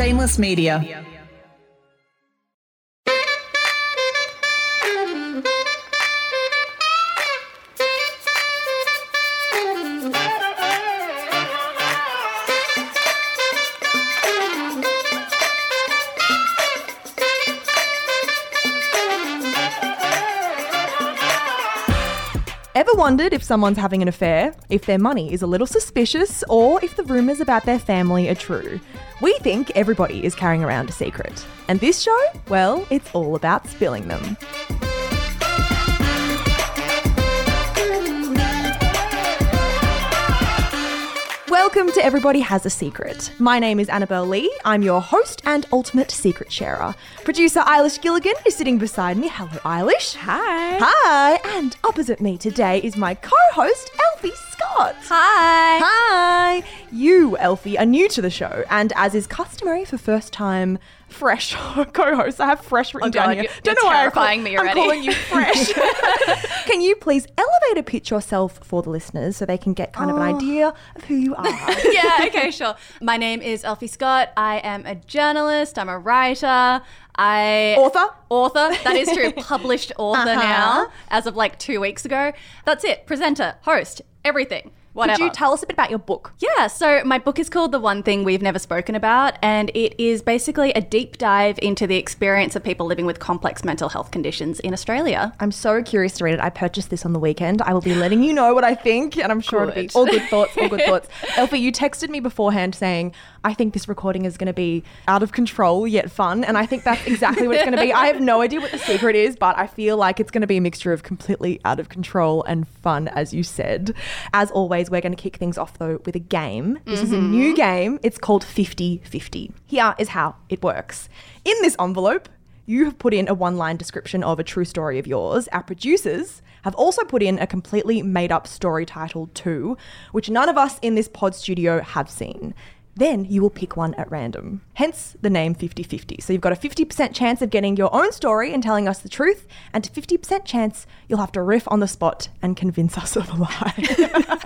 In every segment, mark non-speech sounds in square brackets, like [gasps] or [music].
Shameless Media. Wondered if someone's having an affair, if their money is a little suspicious, or if the rumours about their family are true? We think everybody is carrying around a secret. And this show, well, it's all about spilling them. Welcome to Everybody Has a Secret. My name is Annabelle Lee. I'm your host and ultimate secret sharer. Producer Eilish Gilligan is sitting beside me. Hello, Eilish. Hi. Hi. And opposite me today is my co host, Elfy Scott. Hi. Hi. You, Elfy, are new to the show, and as is customary for first time fresh [laughs] co-host. I have fresh written Oh down God, here. you're- you're why I terrifying call- me I'm calling you fresh. [laughs] [laughs] can you please elevator pitch yourself for the listeners so they can get kind of Oh. an idea of who you are? yeah, okay, sure. My name is Elfy Scott. I am a journalist. I'm a writer. I Author? Author. That is true. Published author Uh-huh. now, as of like two weeks ago. That's it. Presenter, host, everything. Whatever. Could you tell us a bit about your book? Yeah, so my book is called The One Thing We've Never Spoken About, and it is basically a deep dive into the experience of people living with complex mental health conditions in Australia. I'm so curious to read it. I purchased this on the weekend. I will be letting you know what I think, and I'm sure it'll be all good thoughts, all good [laughs] thoughts. Elfy, you texted me beforehand saying, I think this recording is going to be out of control yet fun, and I think that's exactly what it's going to be. I have no idea what the secret is, but I feel like it's going to be a mixture of completely out of control and fun, as you said. As always, we're going to kick things off though with a game. This is a mm-hmm. new game. It's called 50 50. Here is how it works. In this envelope, you have put in a one line description of a true story of yours. Our producers have also put in a completely made up story title, too, which none of us in this pod studio have seen. Then you will pick one at random. Hence the name 50 50. So you've got a 50% chance of getting your own story and telling us the truth, and a 50% chance you'll have to riff on the spot and convince us of a lie.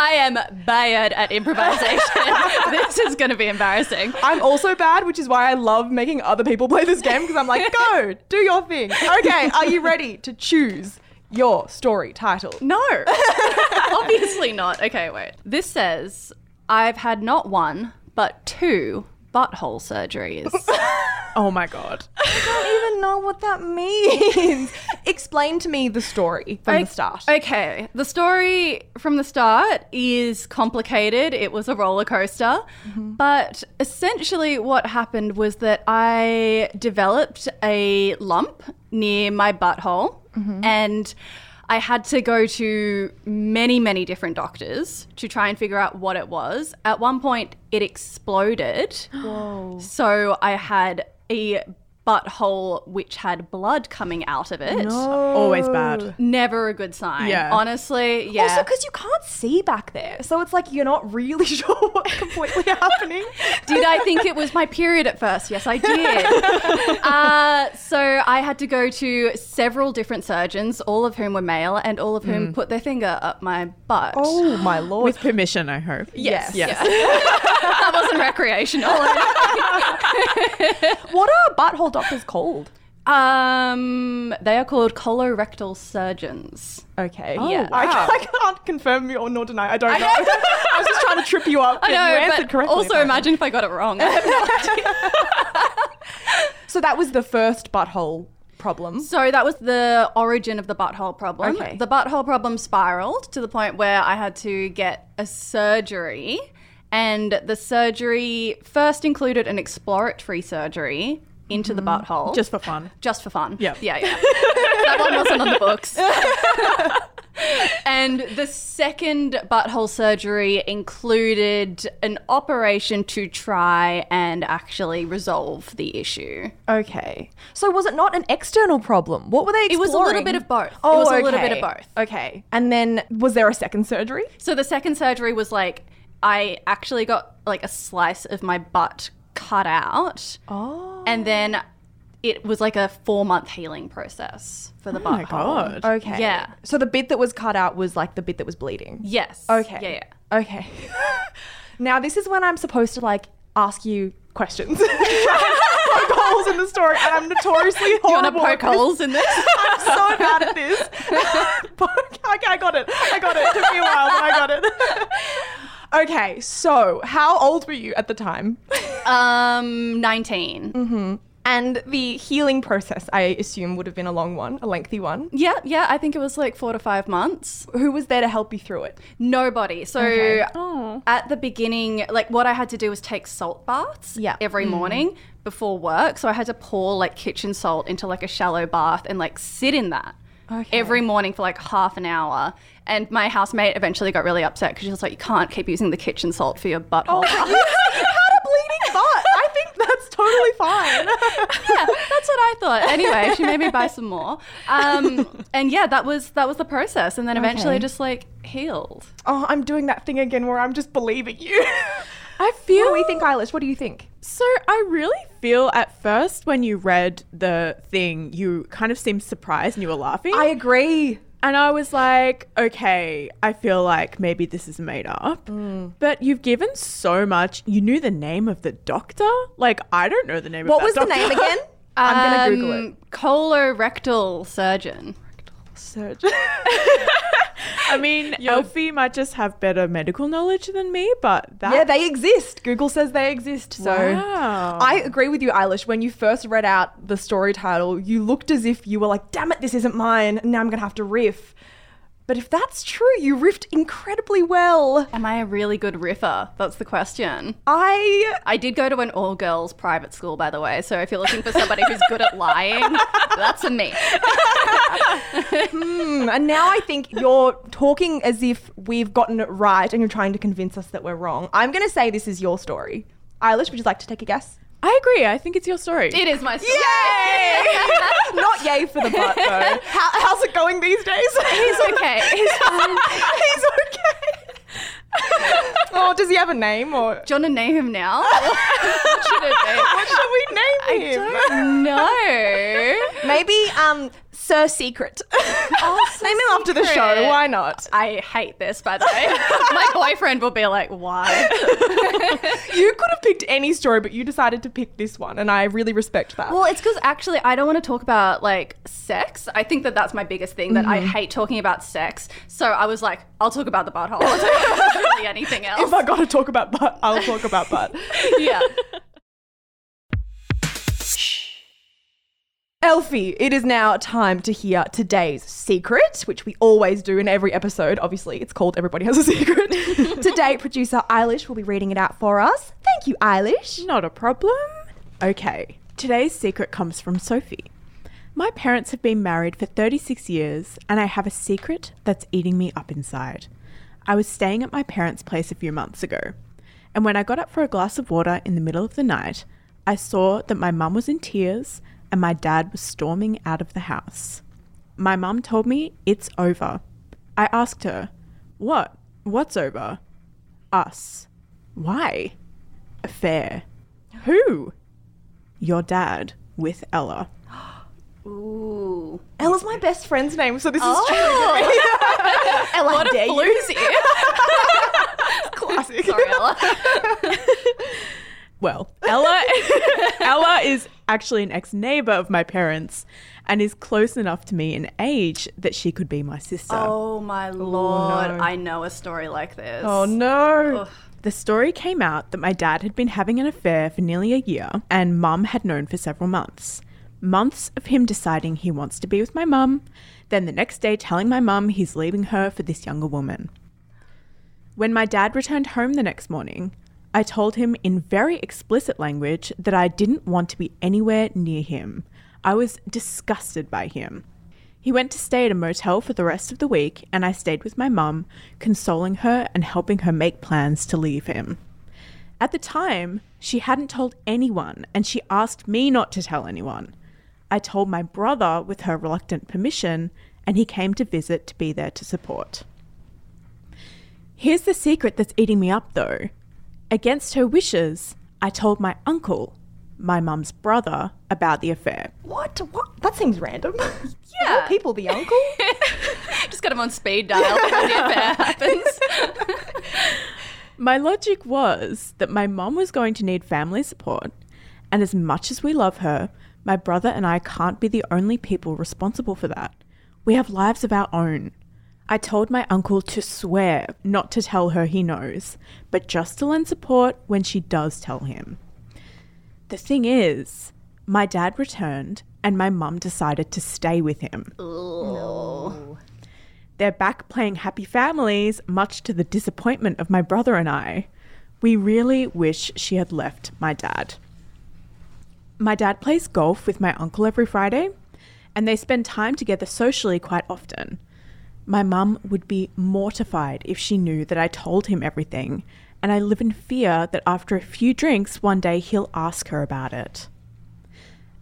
I am bad at improvisation. [laughs] this is going to be embarrassing. I'm also bad, which is why I love making other people play this game because I'm like, go, do your thing. Okay, are you ready to choose your story title? No, [laughs] obviously not. Okay, wait. This says I've had not one, but two butthole surgeries. [laughs] Oh my god. [laughs] I don't even know what that means. [laughs] Explain to me the story from the start. Okay, the story from the start is complicated. It was a roller coaster. Mm-hmm. But essentially, what happened was that I developed a lump near my butthole mm-hmm. and I had to go to many, many different doctors to try and figure out what it was. At one point, it exploded. [gasps] So I had a butthole which had blood coming out of it. No. Always bad. Never a good sign. Yeah. Honestly, yeah. Also, because you can't see back there. So it's like you're not really [laughs] sure what's completely [laughs] happening. did I think it was my period at first? Yes, I did. [laughs] uh, so I had to go to several different surgeons, all of whom were male, and all of whom put their finger up my butt. Oh, my lord. With permission, I hope. yes, yes. yeah. that wasn't recreational. what are butthole doctors called? um, they are called colorectal surgeons. Okay. Yeah. I, wow. I can't confirm or nor deny. I don't know. [laughs] I was just trying to trip you up. I know, you answered but correctly. also apparently. imagine if I got it wrong. [laughs] [laughs] So that was the first butthole problem. So that was the origin of the butthole problem. Okay. The butthole problem spiraled to the point where I had to get a surgery. And the surgery first included an exploratory surgery into the mm-hmm. butthole. Just for fun. just for fun. Yep. Yeah, yeah. that one wasn't on the books. [laughs] and the second butthole surgery included an operation to try and actually resolve the issue. Okay. So was it not an external problem? What were they It was a little bit of both. Oh, It was a little okay. bit of both. Okay. And then was there a second surgery? So the second surgery was like I actually got like a slice of my butt cut out. Oh. And then it was like a four month healing process for the Oh my butthole. god. Okay. Yeah. So the bit that was cut out was like the bit that was bleeding. Yes. Okay. Yeah, yeah. Okay. [laughs] now this is when I'm supposed to like ask you questions. [laughs] Poke holes in the story, and I'm notoriously You want to horrible. poke this. holes in this? [laughs] I'm so bad at this. okay, I got it. I got it. It took me a while, but I got it. Okay, so how old were you at the time? [laughs] um, 19. And the healing process, I assume, would have been a long one, a lengthy one. Yeah, yeah, I think it was like four to five months. Who was there to help you through it? Nobody. So Okay. Oh. at the beginning, like what I had to do was take salt baths Yeah. every morning before work. So I had to pour like kitchen salt into like a shallow bath and like sit in that Okay. every morning for like half an hour. And my housemate eventually got really upset because she was like, you can't keep using the kitchen salt for your butthole. [laughs] you had a bleeding butt. I think that's totally fine. [laughs] yeah, that's what I thought. Anyway, she made me buy some more. Um, and yeah, that was that was the process. And then eventually Okay. I just like healed. oh, I'm doing that thing again where I'm just believing you. [laughs] I What feel do we think, Eilish? What do you think? So I really feel at first when you read the thing, you kind of seemed surprised and you were laughing. I agree. and I was like, okay, I feel like maybe this is made up. Mm. But you've given so much. You knew the name of the doctor? Like, I don't know the name What of What was that the name again? [laughs] I'm gonna Google it. Um, Colorectal surgeon. Rectal surgeon. [laughs] [laughs] I mean, Elfie might just have better medical knowledge than me, but that. yeah, they exist. Google says they exist. So Wow. I agree with you, Eilish. When you first read out the story title, you looked as if you were like, damn it, this isn't mine. Now I'm going to have to riff. But if that's true, you riffed incredibly well. Am I a really good riffer? That's the question. I. I did go to an all girls private school, by the way. So if you're looking for somebody who's good at lying, [laughs] that's a me. Hmm, and now I think you're talking as if we've gotten it right and you're trying to convince us that we're wrong. I'm going to say this is your story. Eilish, would you like to take a guess? I agree. I think it's your story. It is my story. Yay! [laughs] Not yay for the butt, though. How, how's it going these days? He's okay. He's fine. [laughs] He's okay. oh, does he have a name or Do you want to name him now? [laughs] what should it be? what should we name him? don't know. Maybe um Sir Secret. Oh, Sir [laughs] name him after the show. Secret. Why not? I hate this, by the way. [laughs] My boyfriend will be like, why? [laughs] You could have picked any story, but you decided to pick this one, and I really respect that. Well, it's because actually I don't want to talk about like sex. I think that that's my biggest thing that I mm. hate talking about sex. So I was like, I'll talk about the butthole. I'll talk about anything else. if I got to talk about butt, I'll talk about butt. yeah. Elfie, it is now time to hear today's secret, which we always do in every episode. Obviously, it's called Everybody Has a Secret. [laughs] Today, producer Eilish will be reading it out for us. Thank you, Eilish. Not a problem. Okay, today's secret comes from Sophie. My parents have been married for 36 years, and I have a secret that's eating me up inside. I was staying at my parents' place a few months ago, and when I got up for a glass of water in the middle of the night, I saw that my mum was in tears and my dad was storming out of the house. My mum told me it's over. I asked her, What? What's over? Us. Why? Affair. Who? Your dad with Ella. Ooh. Ella's my best friend's name, so this is Oh. true. [laughs] Ella, What a dare you? floozy. [laughs] Classic. Sorry, Ella. [laughs] Well, Ella [laughs] Ella is actually an ex-neighbor of my parents and is close enough to me in age that she could be my sister. Oh my oh, lord. no. I know a story like this. Oh no. The story came out that my dad had been having an affair for nearly a year and mum had known for several months. Months of him deciding he wants to be with my mum, then the next day telling my mum he's leaving her for this younger woman. When my dad returned home the next morning, I told him in very explicit language that I didn't want to be anywhere near him. I was disgusted by him. He went to stay at a motel for the rest of the week, and I stayed with my mum, consoling her and helping her make plans to leave him. At the time, she hadn't told anyone, and she asked me not to tell anyone. I told my brother with her reluctant permission, and he came to visit to be there to support. Here's the secret that's eating me up though. Against her wishes, I told my uncle, my mum's brother, about the affair. What? What? That seems random. [laughs] Yeah. All people, the uncle. [laughs] Just got him on speed dial before the affair happens. [laughs] My logic was that my mum was going to need family support, and as much as we love her, my brother and I can't be the only people responsible for that. We have lives of our own. I told my uncle to swear not to tell her he knows, but just to lend support when she does tell him. The thing is, my dad returned and my mum decided to stay with him. No. They're back playing happy families, much to the disappointment of my brother and I. We really wish she had left my dad. My dad plays golf with my uncle every Friday, and they spend time together socially quite often. My mum would be mortified if she knew that I told him everything, and I live in fear that after a few drinks, one day he'll ask her about it.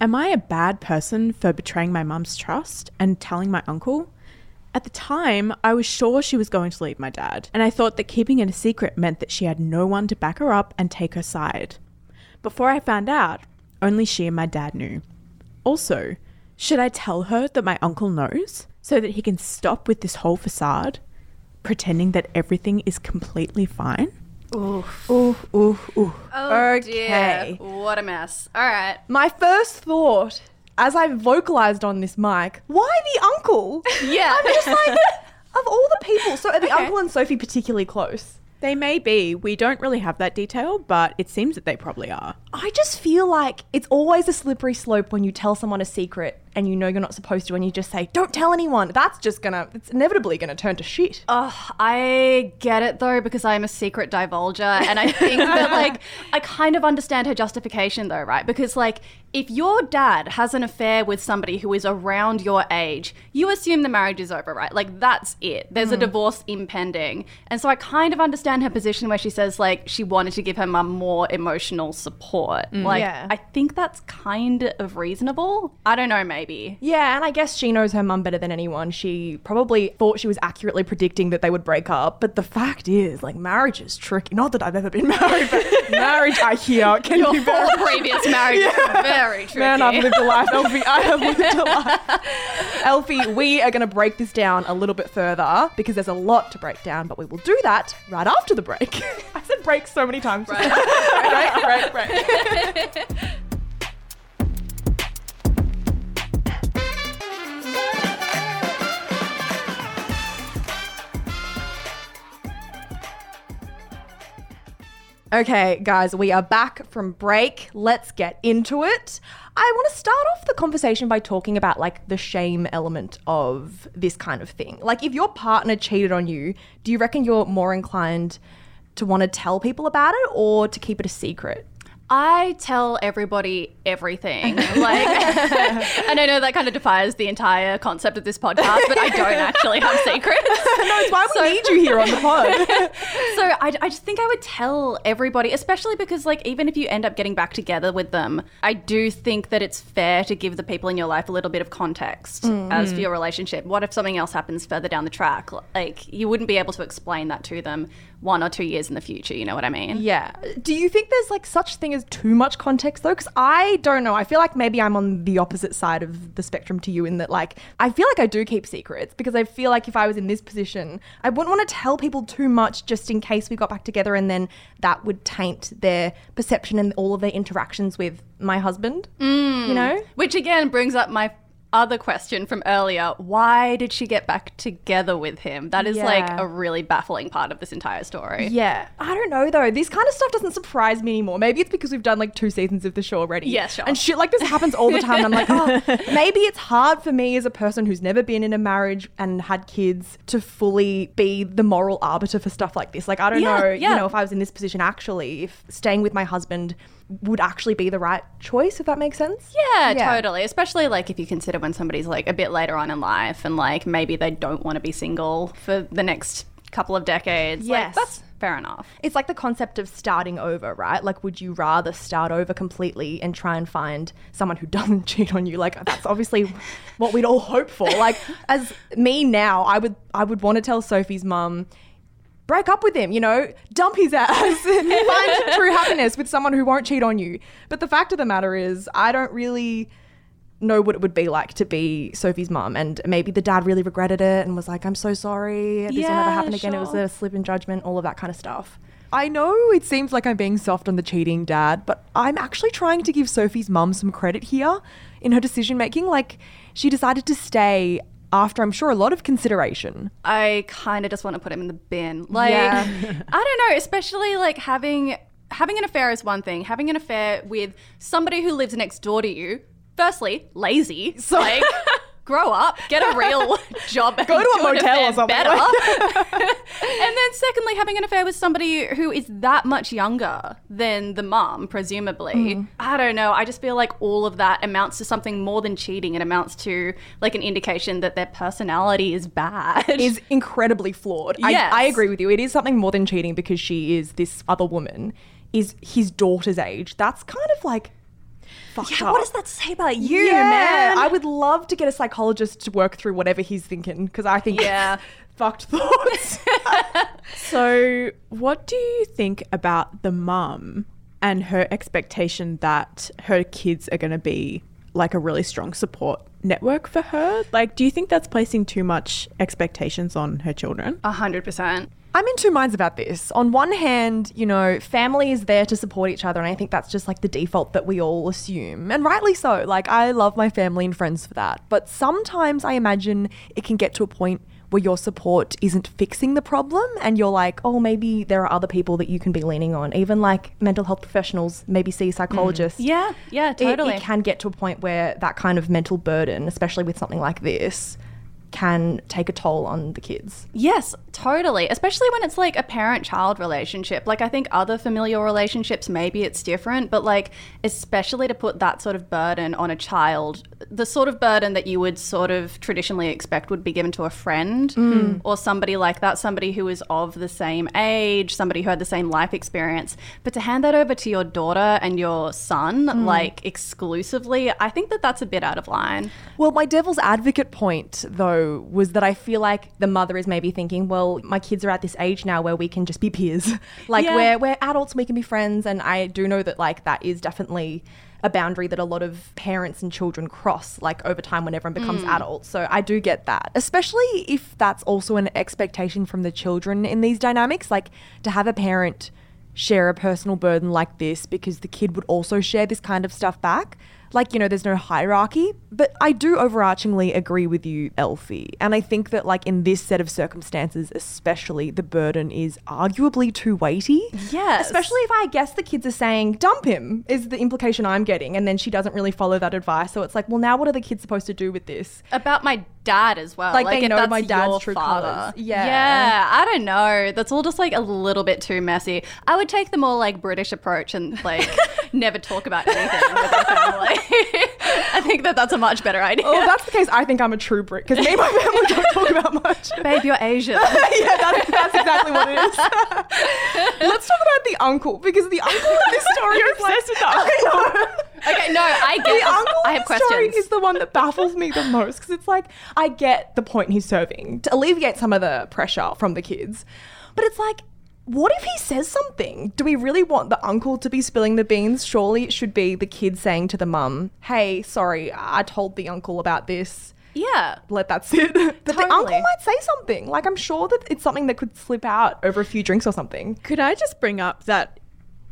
Am I a bad person for betraying my mum's trust and telling my uncle? At the time, I was sure she was going to leave my dad, and I thought that keeping it a secret meant that she had no one to back her up and take her side. Before I found out, only she and my dad knew. Also, should I tell her that my uncle knows so that he can stop with this whole facade, pretending that everything is completely fine? Ooh, ooh, ooh. Oh, okay. dear. What a mess. All right. My first thought, as I vocalized on this mic, why the uncle? [laughs] Yeah. I'm just like, [laughs] of all the people, so are the Okay. uncle and Sophie particularly close? They may be. We don't really have that detail, but it seems that they probably are. I just feel like it's always a slippery slope when you tell someone a secret and you know you're not supposed to, and you just say, "Don't tell anyone." That's just gonna, it's inevitably gonna turn to shit. Ugh, I get it though because I'm a secret divulger, and I think that [laughs] like I kind of understand her justification though, right? Because like if your dad has an affair with somebody who is around your age, you assume the marriage is over, right? Like that's it. There's a hmm. divorce impending, and so I kind of understand her position where she says like she wanted to give her mum more emotional support. Mm. Like Yeah. I think that's kind of reasonable. I don't know, maybe. Yeah, and I guess she knows her mum better than anyone. She probably thought she was accurately predicting that they would break up, but the fact is, like, marriage is tricky. Not that I've ever been [laughs] married, but marriage, I hear, can Your be very previous marriages [laughs] are very tricky. Man, I've lived a life, Elfy. I have lived a [laughs] life. Elfy, we are going to break this down a little bit further because there's a lot to break down, but we will do that right after the break. I said break so many times. break, break, break. Okay, guys, we are back from break. Let's get into it. I want to start off the conversation by talking about like the shame element of this kind of thing. Like, if your partner cheated on you, do you reckon you're more inclined to want to tell people about it or to keep it a secret? I tell everybody everything. Like, [laughs] and I know that kind of defies the entire concept of this podcast, but I don't actually have secrets. [laughs] No, it's why we need you here on the pod. [laughs] So I, I just think I would tell everybody, especially because like even if you end up getting back together with them, I do think that it's fair to give the people in your life a little bit of context mm. as for mm. your relationship. What if something else happens further down the track? Like you wouldn't be able to explain that to them one or two years in the future. You know what I mean? Yeah. Do you think there's like such thing as too much context though? Because I don't know. I feel like maybe I'm on the opposite side of the spectrum to you in that like I feel like I do keep secrets because I feel like if I was in this position, I wouldn't want to tell people too much just in case we got back together and then that would taint their perception and all of their interactions with my husband. Mm. You know? Which again brings up my other question from earlier. Why did she get back together with him? That is like a really baffling part of this entire story. Yeah, I don't know though. This kind of stuff doesn't surprise me anymore. Maybe it's because we've done like two seasons of the show already. Yeah, sure. And shit like this happens all the time. And I'm like, oh, [laughs] maybe it's hard for me as a person who's never been in a marriage and had kids to fully be the moral arbiter for stuff like this. Like, I don't Yeah, know, yeah. you know, if I was in this position actually, if staying with my husband would actually be the right choice, if that makes sense. Yeah, Yeah. totally. Especially like if you consider when somebody's like a bit later on in life and like maybe they don't want to be single for the next couple of decades. Like, Yes. that's fair enough. It's like the concept of starting over, right? Like, would you rather start over completely and try and find someone who [laughs] doesn't cheat on you? Like, that's obviously what we'd all hope for. Like, as me now, I would, I would want to tell Sophie's mum, break up with him, you know, dump his ass, [laughs] find true [laughs] happiness with someone who won't cheat on you. But the fact of the matter is, I don't really know what it would be like to be Sophie's mum. And maybe the dad really regretted it and was like, I'm so sorry. This will never Yeah, happen again. It was a slip in judgment, all of that kind of stuff. I know it seems like I'm being soft on the cheating dad, but I'm actually trying to give Sophie's mum some credit here in her decision making. Like, she decided to stay after I'm sure a lot of consideration. I kind of just want to put him in the bin. Like, Yeah. [laughs] I don't know, especially like having having an affair is one thing. Having an affair with somebody who lives next door to you, firstly, lazy. So, like, [laughs] grow up, get a real [laughs] job, Go to a motel or something. Better. [laughs] and then, secondly, having an affair with somebody who is that much younger than the mom, presumably. Mm. I don't know. I just feel like all of that amounts to something more than cheating. It amounts to like an indication that their personality is bad. Is incredibly flawed. Yes. I, I agree with you. It is something more than cheating because she is this other woman, is his daughter's age. That's kind of like fucked Yeah, up. what does that say about you, yeah, man? I would love to get a psychologist to work through whatever he's thinking because I think Yeah. [laughs] fucked thoughts. [laughs] So, what do you think about the mum and her expectation that her kids are going to be like a really strong support network for her? Like, do you think that's placing too much expectations on her children? A hundred percent. I'm in two minds about this. On one hand, you know, family is there to support each other, and I think that's just like the default that we all assume, and rightly so. Like, I love my family and friends for that. But sometimes I imagine it can get to a point where your support isn't fixing the problem, and you're like, oh, maybe there are other people that you can be leaning on, even like mental health professionals, maybe see mm. a psychologist. Yeah, yeah, It- totally. it can get to a point where that kind of mental burden, especially with something like this, can take a toll on the kids. Yes, totally. Especially when it's like a parent child relationship. Like, I think other familial relationships, maybe it's different, but like, especially to put that sort of burden on a child, the sort of burden that you would sort of traditionally expect would be given to a friend mm. or somebody like that, somebody who is of the same age, somebody who had the same life experience. But to hand that over to your daughter and your son, mm. like exclusively, I think that that's a bit out of line. Well, my devil's advocate point, though, was that I feel like the mother is maybe thinking, well, my kids are at this age now where we can just be peers. [laughs] like, Yeah. we're, we're adults, we can be friends. And I do know that, like, that is definitely a boundary that a lot of parents and children cross, like, over time when everyone becomes mm. adults. So I do get that, especially if that's also an expectation from the children in these dynamics. Like, to have a parent share a personal burden like this because the kid would also share this kind of stuff back. Like, you know, there's no hierarchy. But I do overarchingly agree with you, Elfy. And I think that, like, in this set of circumstances, especially, the burden is arguably too weighty. Yeah. Especially if I guess the kids are saying, dump him, is the implication I'm getting. And then she doesn't really follow that advice. So it's like, well, now what are the kids supposed to do with this? about my dad as well. Like, they know that's my dad's true father. colours. Yeah. Yeah. I don't know. That's all just like a little bit too messy. I would take the more like British approach and like [laughs] never talk about anything with their family. [laughs] I think that that's a much better idea. Oh, if that's the case. I think I'm a true Brit because me and my family don't talk about [laughs] much. Babe, you're Asian. yeah, that's, that's exactly what it is. Let's talk about the uncle because the uncle in this story You're is like, obsessed with the know. Okay, no, I get The uncle I have the story questions. is the one that baffles me the most because it's like I get the point he's serving to alleviate some of the pressure from the kids, but it's like. What if he says something? Do we really want the uncle to be spilling the beans? Surely it should be the kid saying to the mum, "Hey, sorry, I told the uncle about this." yeah. let that sit. [laughs] But the uncle might say something. Like I'm sure that it's something that could slip out over a few drinks or something. Could I just bring up that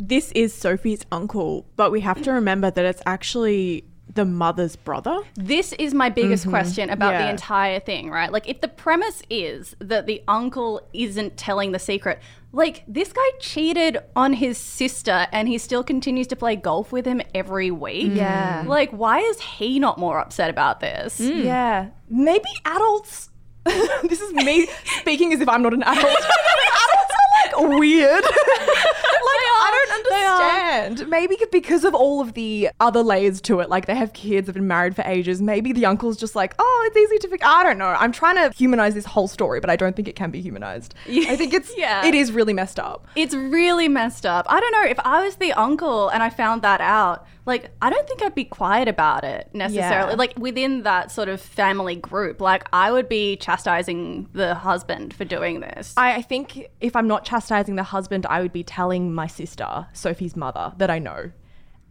this is Sophie's uncle, but we have to mm-hmm. remember that it's actually the mother's brother? This is my biggest mm-hmm. question about the entire thing, right? Like, if the premise is that the uncle isn't telling the secret, like, this guy cheated on his sister and he still continues to play golf with him every week. Mm-hmm. Yeah. Like, why is he not more upset about this? Mm. Yeah. Maybe adults. [laughs] this is me [laughs] speaking as if I'm not an adult. [laughs] like weird. [laughs] like I don't understand. Maybe because of all of the other layers to it, like they have kids, have been married for ages. Maybe the uncle's just like, oh, it's easy to fix. I don't know. I'm trying to humanize this whole story, but I don't think it can be humanized. [laughs] I think it's Yeah. it is really messed up. It's really messed up. I don't know if I was the uncle and I found that out. Like, I don't think I'd be quiet about it necessarily. Yeah. Like within that sort of family group, like I would be chastising the husband for doing this. I, I think if I'm not chastising the husband, I would be telling my sister, Sophie's mother, that I know.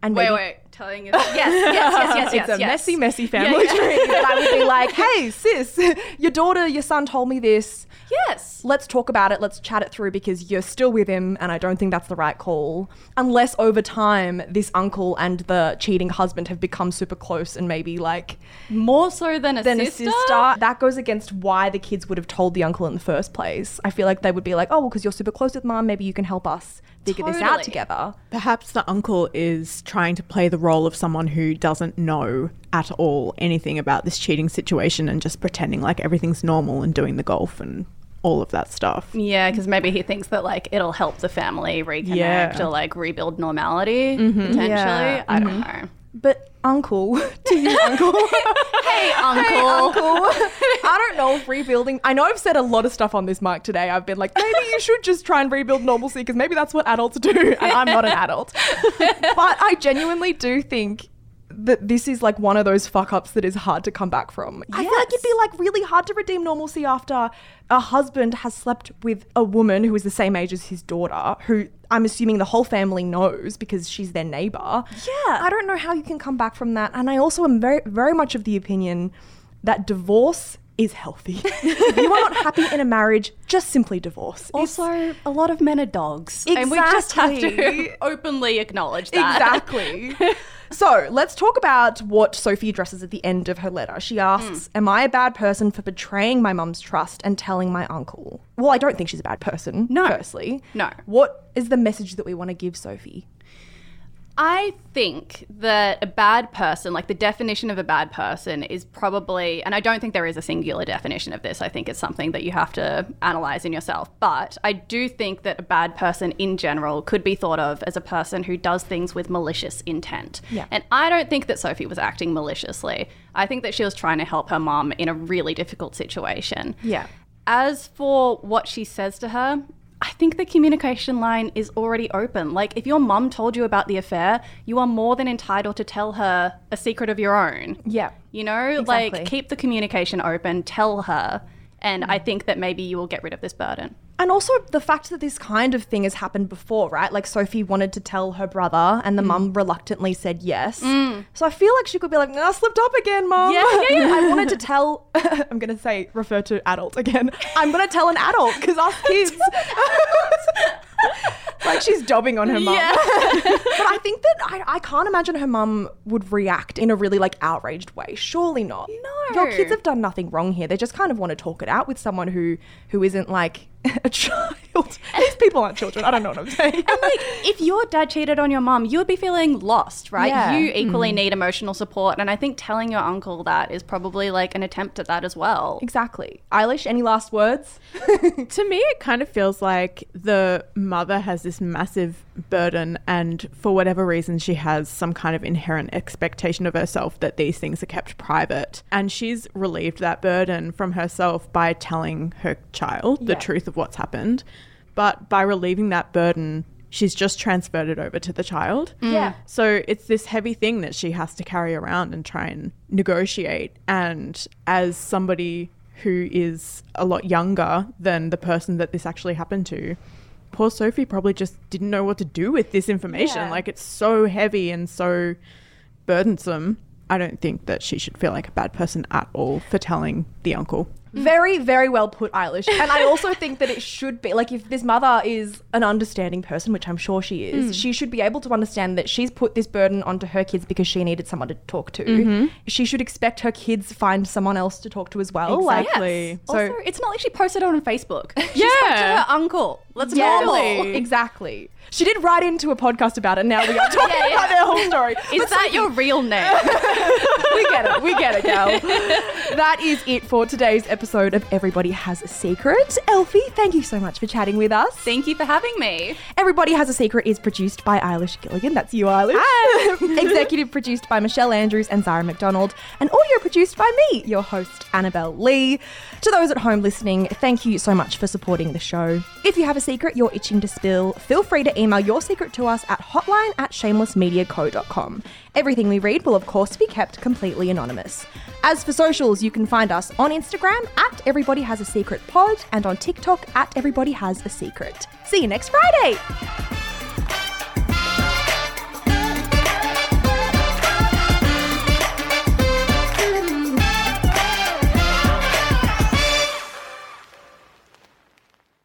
And wait, maybe, wait. Telling you. Yes, yes, yes, yes, [laughs] yes. it's a yes. messy, messy family yeah. tree that I would be like, [laughs] hey, sis, [laughs] your daughter, your son told me this. Yes. Let's talk about it. Let's chat it through because you're still with him, and I don't think that's the right call. Unless over time, this uncle and the cheating husband have become super close and maybe like More so than a than sister. a sister. That goes against why the kids would have told the uncle in the first place. I feel like they would be like, oh, well, because you're super close with mom, maybe you can help us figure this out together. Perhaps the uncle is trying to play the role of someone who doesn't know at all anything about this cheating situation and just pretending like everything's normal and doing the golf and all of that stuff. Yeah, because maybe he thinks that like it'll help the family reconnect Yeah. or like rebuild normality mm-hmm. potentially. Yeah. I don't mm-hmm. know. But uncle, [laughs] to you, uncle. [laughs] Hey, uncle. Hey, uncle. [laughs] I don't know if rebuilding. I know I've said a lot of stuff on this mic today. I've been like, maybe you should just try and rebuild normalcy because maybe that's what adults do, and I'm not an adult. but I genuinely do think that this is like one of those fuck ups that is hard to come back from. I feel like it'd be like really hard to redeem normalcy after a husband has slept with a woman who is the same age as his daughter, who I'm assuming the whole family knows because she's their neighbor. Yeah. I don't know how you can come back from that. And I also am very, very much of the opinion that divorce is healthy. if [laughs] you are not happy in a marriage, just simply divorce. It's- Also, a lot of men are dogs. And we just have to [laughs] openly acknowledge that. Exactly. [laughs] so let's talk about what Sophie addresses at the end of her letter. She asks, Am I a bad person for betraying my mum's trust and telling my uncle? Well, I don't think she's a bad person, No. firstly. No. What is the message that we want to give Sophie? I think that a bad person, like the definition of a bad person, is probably, and I don't think there is a singular definition of this. I think it's something that you have to analyze in yourself. But I do think that a bad person in general could be thought of as a person who does things with malicious intent. Yeah. And I don't think that Sophie was acting maliciously. I think that she was trying to help her mom in a really difficult situation. Yeah. As for what she says to her, I think the communication line is already open. Like, if your mum told you about the affair, you are more than entitled to tell her a secret of your own. Yeah. You know, Exactly. like, keep the communication open, tell her. And I mm. think that maybe you will get rid of this burden. And also the fact that this kind of thing has happened before, right? Like Sophie wanted to tell her brother, and the mm. mum reluctantly said yes. Mm. So I feel like she could be like, "I slipped up again, mum." Yeah, yeah, yeah. [laughs] I wanted to tell. [laughs] I'm gonna say refer to adult again. I'm gonna tell an adult because us kids. [laughs] like she's dobbing on her mum. Yeah. [laughs] but I think that I, I can't imagine her mum would react in a really like outraged way. Surely not. No. Your kids have done nothing wrong here. They just kind of want to talk it out with someone who who isn't like [laughs] a child. These people aren't children. I don't know what I'm saying. And like, if your dad cheated on your mum, you would be feeling lost, right? Yeah. You mm. equally need emotional support. And I think telling your uncle that is probably like an attempt at that as well. exactly. Eilish, any last words? [laughs] To me, it kind of feels like the mother has this massive burden, and for whatever reason, she has some kind of inherent expectation of herself that these things are kept private. And she's relieved that burden from herself by telling her child the Yeah. truth of what's happened. But by relieving that burden, she's just transferred it over to the child. Mm. Yeah. So it's this heavy thing that she has to carry around and try and negotiate. And as somebody who is a lot younger than the person that this actually happened to, poor Sophie probably just didn't know what to do with this information. Yeah. Like it's so heavy and so burdensome. I don't think that she should feel like a bad person at all for telling the uncle. [laughs] Very, very well put, Eilish. And I also think that it should be like if this mother is an understanding person, which I'm sure she is, mm. she should be able to understand that she's put this burden onto her kids because she needed someone to talk to. Mm-hmm. She should expect her kids find someone else to talk to as well. Exactly. so also, it's not like she posted it on Facebook. [laughs] She Yeah. spoke to her uncle. That's Yeah, normal. exactly. She did write into a podcast about it. Now we are [laughs] talking Yeah, yeah. about their whole story. Is that your real name? [laughs] we get it. We get it, gal. that is it for today's episode of Everybody Has a Secret. Elfy, thank you so much for chatting with us. Thank you for having me. Everybody Has a Secret is produced by Eilish Gilligan. That's you, Eilish. [laughs] Executive produced by Michelle Andrews and Zara McDonald. And audio produced by me, your host, Annabelle Lee. To those at home listening, thank you so much for supporting the show. If you have a secret you're itching to spill, feel free to email your secret to us at hotline at shamelessmediaco.com. Everything we read will, of course, be kept completely anonymous. As for socials, you can find us on Instagram at Everybody Has a Secret Pod and on TikTok at Everybody Has a Secret. See you next Friday!